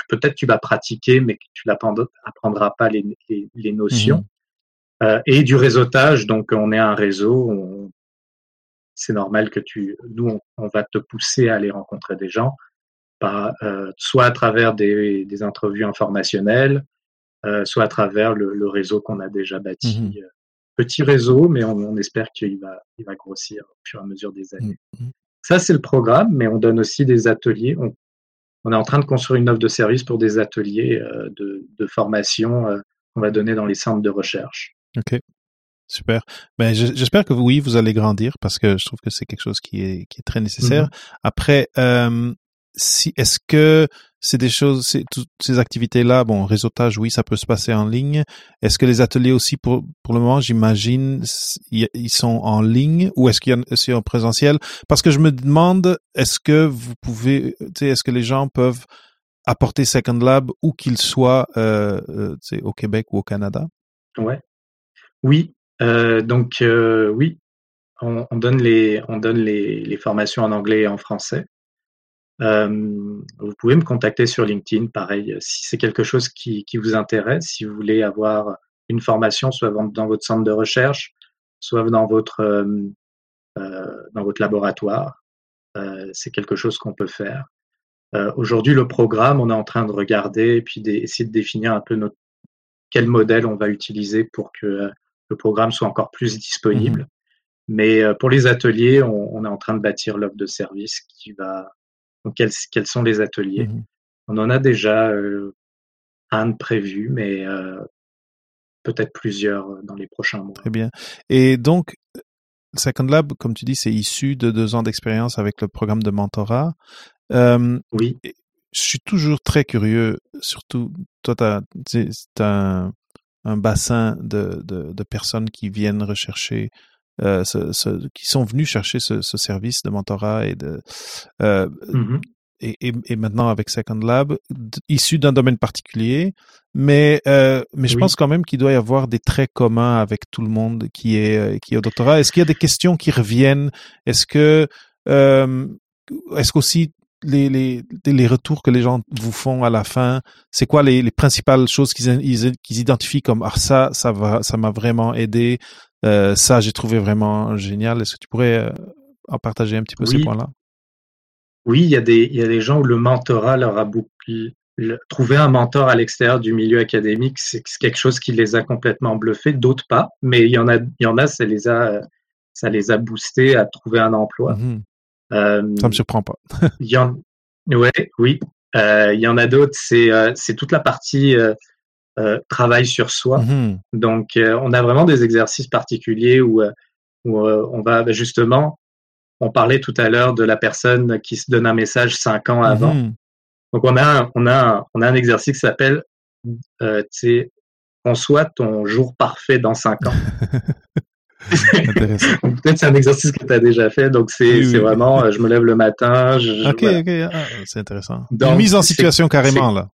peut-être tu vas pratiquer, mais que tu n'apprendras pas les, les, notions. Mmh euh, et du réseautage, donc on est un réseau, c'est normal que tu, nous, on, va te pousser à aller rencontrer des gens, euh, soit à travers des, des interviews informationnelles, euh, soit à travers le, le réseau qu'on a déjà bâti. Mmh Petit réseau, mais on, on espère qu'il va, il va grossir au fur et à mesure des années. Mmh Ça, c'est le programme, mais on donne aussi des ateliers. On, on est en train de construire une offre de service pour des ateliers euh, de, de, formation euh, qu'on va donner dans les centres de recherche. Super. Ben, j'espère que oui, vous allez grandir parce que je trouve que c'est quelque chose qui est, qui est très nécessaire. Mm-hmm. Après, euh, si est-ce que c'est des choses, c'est toutes ces activités-là, bon, réseautage, oui, ça peut se passer en ligne. Est-ce que les ateliers aussi, pour pour le moment, j'imagine, ils sont en ligne ou est-ce qu'il y a aussi en présentiel? Parce que je me demande, est-ce que vous pouvez, tu sais, est-ce que les gens peuvent apporter Second Lab où qu'ils soient, euh, euh au Québec ou au Canada? Ouais. Oui. Euh, donc euh, oui, on, on, donne les formations en anglais et en français. Euh, vous pouvez me contacter sur LinkedIn, pareil, si c'est quelque chose qui, vous intéresse, si vous voulez avoir une formation, soit dans votre centre de recherche, soit dans votre, laboratoire. C'est quelque chose qu'on peut faire. Aujourd'hui, le programme, on est en train de regarder et puis d'essayer de définir un peu quel modèle on va utiliser pour que le programme soit encore plus disponible. Mmh Mais pour les ateliers, on, on, est en train de bâtir l'offre de service qui va donc, quels, quels sont les ateliers mmh On en a déjà euh, un prévu, mais euh, peut-être plusieurs euh, dans les prochains mois. Très bien. Et donc, Second Lab, comme tu dis, c'est issu de deux ans d'expérience avec le programme de mentorat. Euh, oui. Je suis toujours très curieux, surtout, toi, tu as, un, un, bassin de, de, de, personnes qui viennent rechercher euh, ce, ce, qui sont venus chercher ce, ce, service de mentorat et de euh, mmh et, et, et, maintenant avec Second Lab, issu d'un domaine particulier, mais euh, mais je oui. pense quand même qu'il doit y avoir des traits communs avec tout le monde qui est euh, qui est au doctorat. Est-ce qu'il y a des questions qui reviennent? Est-ce que euh, est-ce qu'aussi les, les, les retours que les gens vous font à la fin, c'est quoi les, les principales choses qu'ils qu'ils identifient comme ah ça ça va ça m'a vraiment aidé euh, ça, j'ai trouvé vraiment génial. Est-ce que tu pourrais euh, en partager un petit peu oui. ces points-là? Oui, il y, a des, il y a des gens où le mentorat leur a beaucoup. Le, trouver un mentor à l'extérieur du milieu académique, c'est quelque chose qui les a complètement bluffés, d'autres pas, mais il y en a, il y en a, ça les a, ça les a boostés à trouver un emploi. Mmh. Euh, ça me surprend pas. il y en, ouais, oui. Euh, il y en a d'autres, c'est, c'est toute la partie euh, travail sur soi. Mmh. Donc, euh, on a vraiment des exercices particuliers où, euh, où on va ben, justement, on parlait tout à l'heure de la personne qui se donne un message cinq ans avant. Mmh. Donc, on a, un, on a, un, on a un exercice qui s'appelle, euh, soit ton jour parfait dans cinq ans. Peut-être c'est un exercice que tu as déjà fait, donc c'est oui, oui, vraiment, oui. je me lève le matin. Je, ok, voilà. ok, ah, c'est intéressant. Donc, Une mise en situation carrément là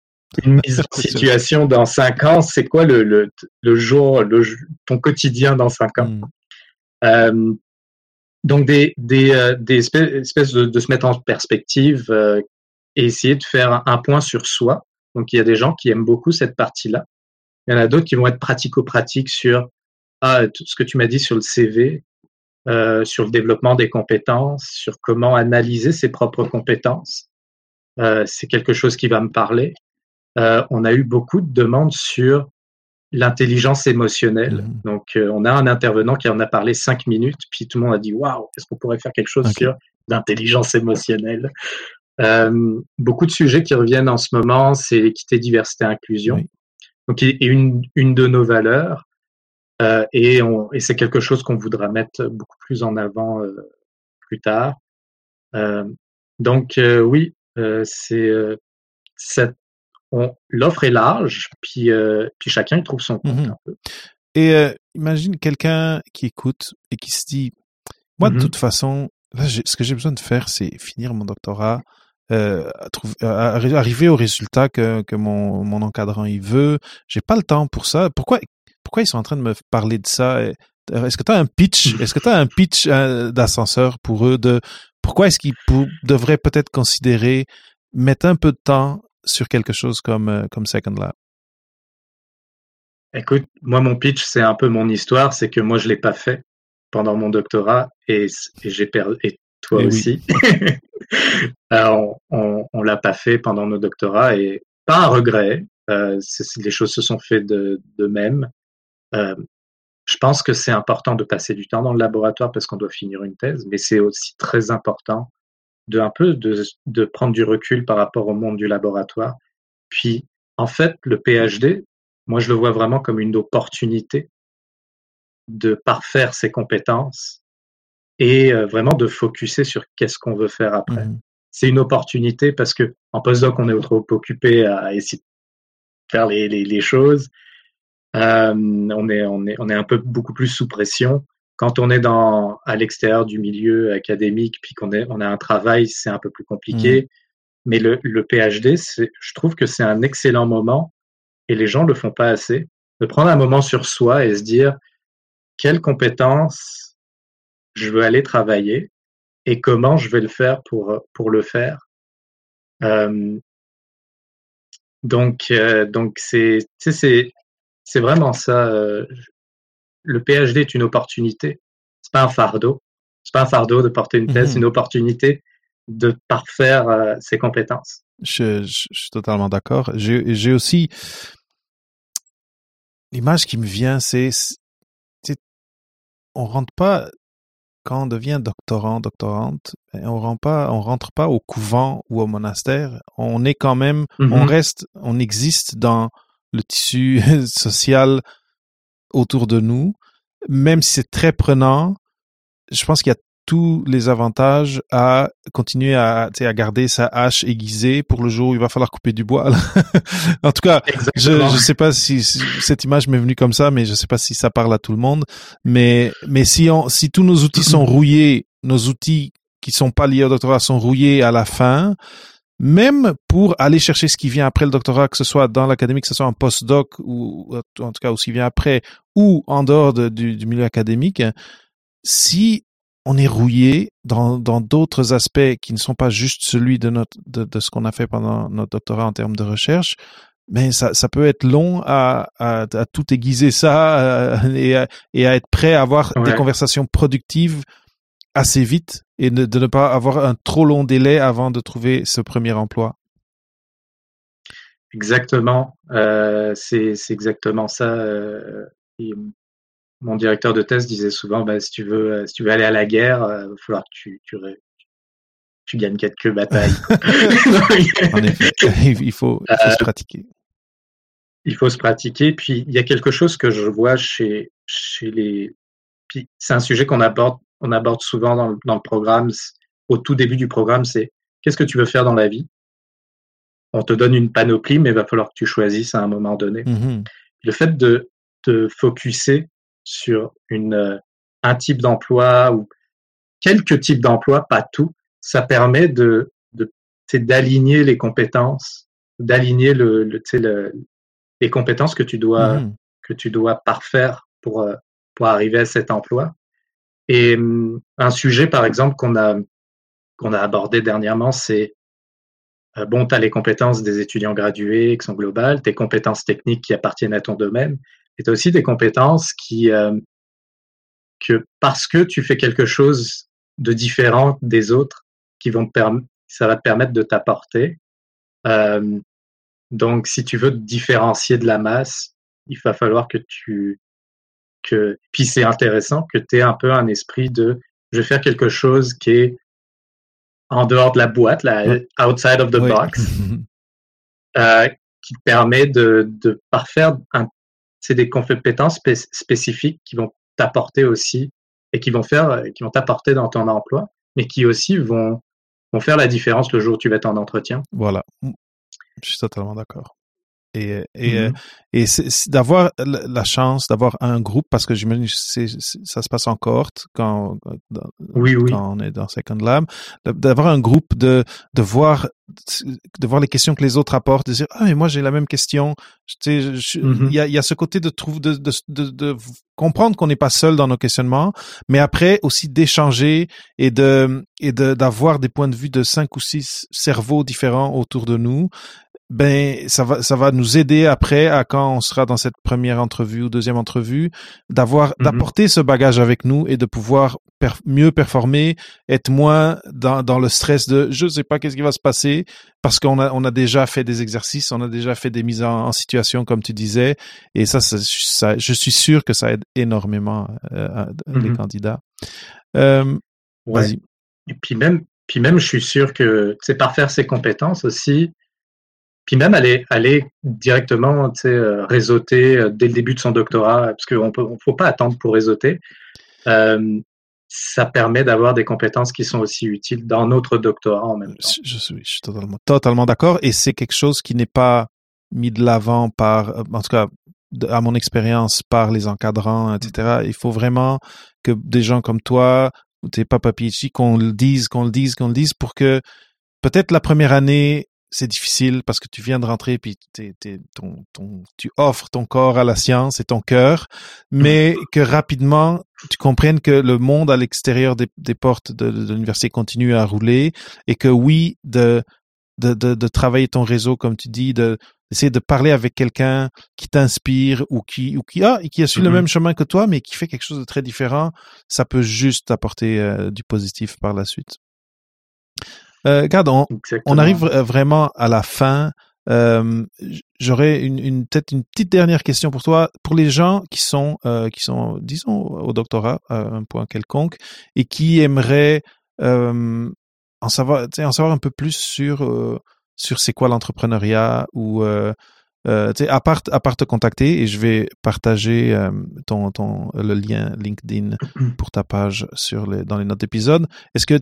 une mise en situation dans cinq ans, c'est quoi le, le, le jour, le, ton quotidien dans cinq ans? Mm. Euh, donc, des, des, euh, des espèces, espèces de, de, se mettre en perspective euh, et essayer de faire un point sur soi. Donc, il y a des gens qui aiment beaucoup cette partie-là. Il y en a d'autres qui vont être pratico-pratiques sur ah, tout ce que tu m'as dit sur le CV, euh, sur le développement des compétences, sur comment analyser ses propres compétences. Euh, c'est quelque chose qui va me parler euh, on a eu beaucoup de demandes sur l'intelligence émotionnelle. Mmh. Donc, euh, on a un intervenant qui en a parlé cinq minutes, puis tout le monde a dit Waouh, est-ce qu'on pourrait faire quelque chose okay. sur l'intelligence émotionnelle? Euh, beaucoup de sujets qui reviennent en ce moment, c'est l'équité, diversité, inclusion. Donc, et une, une de nos valeurs. Euh, et, c'est quelque chose qu'on voudra mettre beaucoup plus en avant euh, plus tard. Euh, donc oui, c'est l'offre est large, puis puis chacun trouve son compte un peu. Et imagine quelqu'un qui écoute et qui se dit, moi de Mhm. toute façon, là, ce que j'ai besoin de faire, c'est finir mon doctorat, euh, trouver, arri- arriver au résultat que, que mon, mon encadrant il veut. J'ai pas le temps pour ça. Pourquoi, pourquoi ils sont en train de me parler de ça? Euh, Est-ce que tu as un pitch? Est-ce que tu as un pitch euh, d'ascenseur pour eux de pourquoi est-ce qu'ils devraient peut-être considérer mettre un peu de temps sur quelque chose comme euh, comme Second Lab Écoute, moi mon pitch c'est un peu mon histoire, c'est que moi je l'ai pas fait pendant mon doctorat et, et j'ai perdu et toi Eh oui. aussi. Alors, on, on l'a pas fait pendant nos doctorats et pas un regret. Euh, les choses se sont faites de, de même. Je pense que c'est important de passer du temps dans le laboratoire parce qu'on doit finir une thèse, mais c'est aussi très important de un peu de, de prendre du recul par rapport au monde du laboratoire. Puis, en fait, le PhD, moi, je le vois vraiment comme une opportunité de parfaire ses compétences et euh, vraiment de focuser sur qu'est-ce qu'on veut faire après. Mhm. C'est une opportunité parce que en postdoc, on est trop occupé à essayer de faire les, les, les choses. Euh, on est on est on est un peu beaucoup plus sous pression. Quand on est dans à l'extérieur du milieu académique puis qu'on est on a un travail, c'est un peu plus compliqué. Mais le, le PhD, c'est, je trouve que c'est un excellent moment et les gens le font pas assez de prendre un moment sur soi et se dire quelles compétences je veux aller travailler et comment je vais le faire pour pour le faire. Euh, donc euh, donc c'est c'est c'est vraiment ça. euh, le PhD est une opportunité. C'est pas un fardeau. C'est pas un fardeau de porter une thèse. C'est une opportunité de parfaire euh, ses compétences. Je, je, je suis totalement d'accord. J'ai aussi l'image qui me vient, c'est on rentre pas quand on devient doctorant, doctorante, on rentre pas, on rentre pas au couvent ou au monastère. On est quand même, on Mhm. reste, on existe dans le tissu social autour de nous, même si c'est très prenant. Je pense qu'il y a tous les avantages à continuer à, à garder sa hache aiguisée pour le jour où il va falloir couper du bois. en tout cas, je Exactement. je sais pas si, si cette image m'est venue comme ça, mais je sais pas si ça parle à tout le monde. Mais mais si on si tous nos outils sont rouillés, nos outils qui sont pas liés au doctorat sont rouillés à la fin, même pour aller chercher ce qui vient après le doctorat, que ce soit dans l'académie, que ce soit en postdoc ou en tout cas ou ce qui vient après, ou en dehors de- du, du milieu académique, si on est rouillé dans dans d'autres aspects qui ne sont pas juste celui de notre de, de ce qu'on a fait pendant notre doctorat en termes de recherche, mais ça, ça peut être long à, à, à tout aiguiser ça euh, et, à, et à être prêt à avoir des conversations productives assez vite et de, ne pas avoir un trop long délai avant de trouver ce premier emploi. Exactement. Euh, c'est exactement ça. euh, et mon directeur de thèse disait souvent, bah, si tu veux, euh, si tu veux aller à la guerre, il va falloir que tu, tu, ré- tu gagnes quelques batailles. En effet, il faut, il faut se pratiquer. il faut se pratiquer. Puis il y a quelque chose que je vois chez, chez les. C'est un sujet qu'on aborde, on aborde souvent dans le, dans le programme. Au tout début du programme, c'est qu'est-ce que tu veux faire dans la vie? On te donne une panoplie, mais il va falloir que tu choisisses à un moment donné. Mhm. Le fait de te focuser sur une, euh, un type d'emploi ou quelques types d'emplois, pas tout, ça permet de, d'aligner les compétences, d'aligner le, les compétences que tu dois Mhm. que tu dois parfaire pour euh, pour arriver à cet emploi. Et hum, un sujet, par exemple, qu'on a qu'on a abordé dernièrement, c'est euh, bon, tu as les compétences des étudiants gradués qui sont globales, tes compétences techniques qui appartiennent à ton domaine, et tu as aussi des compétences qui euh, que parce que tu fais quelque chose de différent des autres, qui vont te ça va te permettre de t'apporter. Euh, donc, si tu veux te différencier de la masse, il va falloir que tu que puis c'est intéressant que tu aies un peu un esprit de je vais faire quelque chose qui est en dehors de la boîte, la outside of the box, euh, qui te permet de, de parfaire un, c'est des compétences spécifiques qui vont t'apporter aussi et qui vont faire, qui vont t'apporter dans ton emploi, mais qui aussi vont, vont faire la différence le jour où tu vas être en entretien. Voilà. Je suis totalement d'accord. Et, et, euh, et d'avoir la chance d'avoir un groupe, parce que j'imagine que ça se passe en cohorte quand, oui. quand on est dans Second Lab, d'avoir un groupe, de, de, voir, de voir les questions que les autres apportent, de dire, ah, mais moi j'ai la même question. Tu sais, mm-hmm. il y, a, y a ce côté de, trouver, de, de, de, de comprendre qu'on n'est pas seul dans nos questionnements, mais après aussi d'échanger et de et d'avoir des points de vue de cinq ou six cerveaux différents autour de nous ben ça va ça va nous aider après à quand on sera dans cette première entrevue ou deuxième entrevue d'avoir mm-hmm. d'apporter ce bagage avec nous et de pouvoir mieux performer être moins dans, dans le stress de je sais pas qu'est-ce qui va se passer parce qu'on a on a déjà fait des exercices on a déjà fait des mises en, situation comme tu disais et ça, ça, je suis sûr que ça aide énormément euh, les mm-hmm. candidats euh, vas-y et puis même puis même je suis sûr que c'est par faire ses compétences aussi puis même aller, aller directement euh, réseauter euh, dès le début de son doctorat, parce qu'il ne faut pas attendre pour réseauter. Euh, ça permet d'avoir des compétences qui sont aussi utiles dans notre doctorat en même temps. Je suis, totalement, d'accord. Et c'est quelque chose qui n'est pas mis de l'avant par, en tout cas, à mon expérience, par les encadrants, etc. Il faut vraiment que des gens comme toi, ou tes papas ici, qu'on le dise, qu'on le dise, qu'on le dise, pour que peut-être la première année, c'est difficile parce que tu viens de rentrer puis ton, ton, tu offres ton corps à la science et ton cœur, mais que rapidement tu comprennes que le monde à l'extérieur des, des, portes de, de l'université continue à rouler et que oui, de, de, de, de travailler ton réseau, comme tu dis, de d'essayer de parler avec quelqu'un qui t'inspire ou qui ou qui a et qui a suivi le mm-hmm. même chemin que toi, mais qui fait quelque chose de très différent, ça peut juste apporter euh, du positif par la suite. Euh, regarde, on, arrive vraiment à la fin. Euh, J'aurais une, une peut-être une petite dernière question pour toi, pour les gens qui sont euh, qui sont disons au doctorat à un point quelconque et qui aimeraient euh, en savoir en savoir un peu plus sur euh, sur c'est quoi l'entrepreneuriat ou euh, euh, à part à part te contacter et je vais partager euh, ton ton le lien LinkedIn pour ta page sur les dans les notes d'épisode. Est-ce que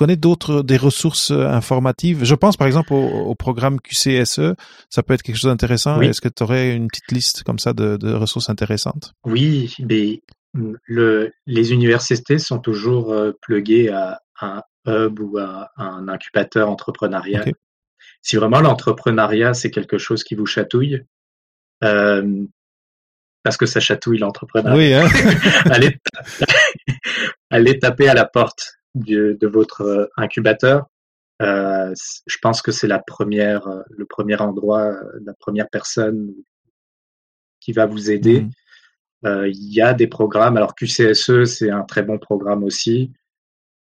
connais d'autres des ressources euh, informatives? Je pense par exemple au, programme QCSE, ça peut être quelque chose d'intéressant. Est-ce que tu aurais une petite liste comme ça de, ressources intéressantes? Oui, mais le, les universités sont toujours euh, pluguées à un hub ou à, un incubateur entrepreneurial. Si vraiment l'entrepreneuriat c'est quelque chose qui vous chatouille, euh, parce que ça chatouille l'entrepreneuriat. Oui, hein? allez, allez taper à la porte de, votre euh, incubateur, euh, je pense que c'est la première, euh, le premier endroit, la première personne qui va vous aider. Mmh. Il y a des programmes. Alors QCSE, c'est un très bon programme aussi.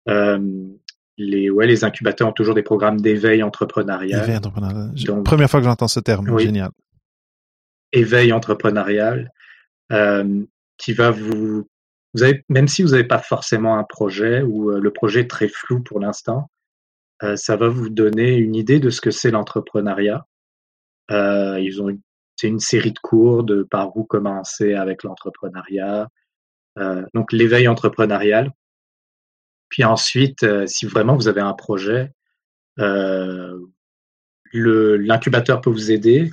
les, ouais, les incubateurs ont toujours des programmes d'éveil entrepreneurial. Éveil entrepreneurial. Première fois que j'entends ce terme. Génial. Éveil entrepreneurial, qui va vous vous avez, même si vous n'avez pas forcément un projet ou euh, le projet est très flou pour l'instant, euh, ça va vous donner une idée de ce que c'est l'entrepreneuriat. Euh, ils ont c'est une série de cours de par où commencer avec l'entrepreneuriat. Euh, donc l'éveil entrepreneurial. Puis ensuite, euh, si vraiment vous avez un projet, l'incubateur peut vous aider.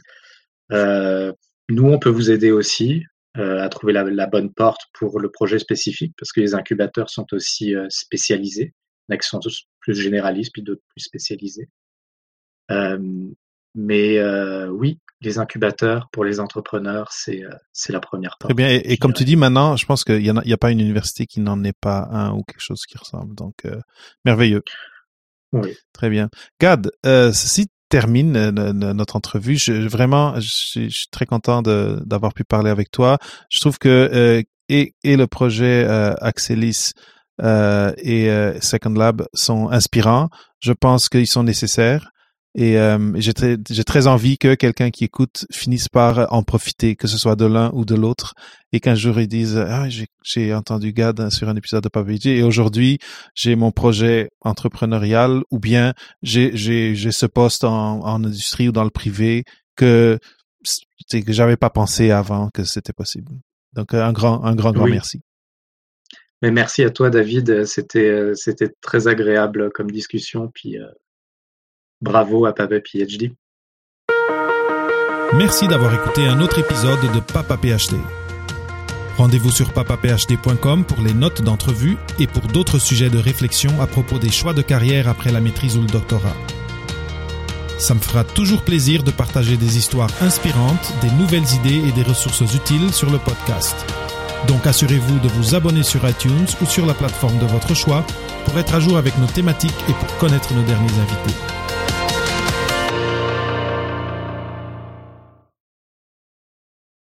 nous, on peut vous aider aussi. Euh, à trouver la, bonne porte pour le projet spécifique, parce que les incubateurs sont aussi euh, spécialisés. Il y en a qui sont tous plus généralistes, puis d'autres plus spécialisés. Euh, mais oui, les incubateurs pour les entrepreneurs, c'est c'est la première porte. Très bien. Et, comme tu dis maintenant, je pense qu'il n'y a, a pas une université qui n'en est pas un ou quelque chose qui ressemble. Donc, merveilleux. Oui. Très bien. Gad, si termine euh, notre entrevue. Je, vraiment, je suis, très content d'avoir pu parler avec toi. Je trouve que euh, et, et, le projet euh, Axelis euh, et euh, Second Lab sont inspirants. Je pense qu'ils sont nécessaires. Et euh, j'ai très, j'ai très envie que quelqu'un qui écoute finisse par en profiter, que ce soit de l'un ou de l'autre, et qu'un jour ils disent ah j'ai, j'ai entendu Gad sur un épisode de PapaPG et aujourd'hui j'ai mon projet entrepreneurial ou bien j'ai j'ai j'ai ce poste en, en industrie ou dans le privé que que j'avais pas pensé avant que c'était possible. Donc un grand un grand grand merci. Mais merci à toi David, c'était c'était très agréable comme discussion puis euh, Bravo à Papa PhD. Merci d'avoir écouté un autre épisode de Papa PhD. Rendez-vous sur papaphd.com pour les notes d'entrevue et pour d'autres sujets de réflexion à propos des choix de carrière après la maîtrise ou le doctorat. Ça me fera toujours plaisir de partager des histoires inspirantes, des nouvelles idées et des ressources utiles sur le podcast. Donc assurez-vous de vous abonner sur iTunes ou sur la plateforme de votre choix pour être à jour avec nos thématiques et pour connaître nos derniers invités.